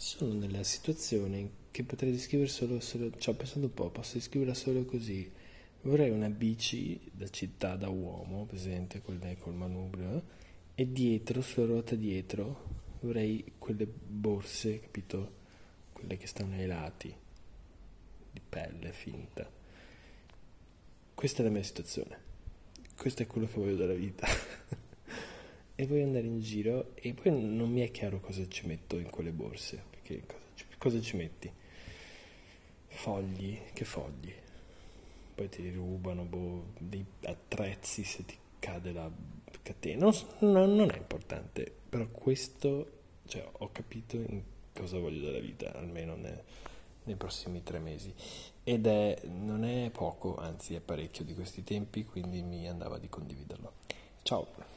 sono nella situazione che potrei descrivere solo, solo ci ho pensato un po', posso descriverla solo così. Vorrei una bici da città da uomo, presente quelle col manubrio, e dietro, sulla ruota dietro, vorrei quelle borse, capito? Quelle che stanno ai lati, di pelle finta. Questa è la mia situazione. Questo è quello che voglio dalla vita. e voglio andare in giro e poi non mi è chiaro cosa ci metto in quelle borse, perché cosa ci, cosa ci metti? Fogli? Che fogli? Poi ti rubano boh, dei attrezzi se ti cade la catena. Non, non, è importante, però questo, cioè, ho capito in cosa voglio dalla vita, almeno ne, nei prossimi tre mesi. Ed è, non è poco, anzi è parecchio di questi tempi, quindi mi andava di condividerlo. Ciao!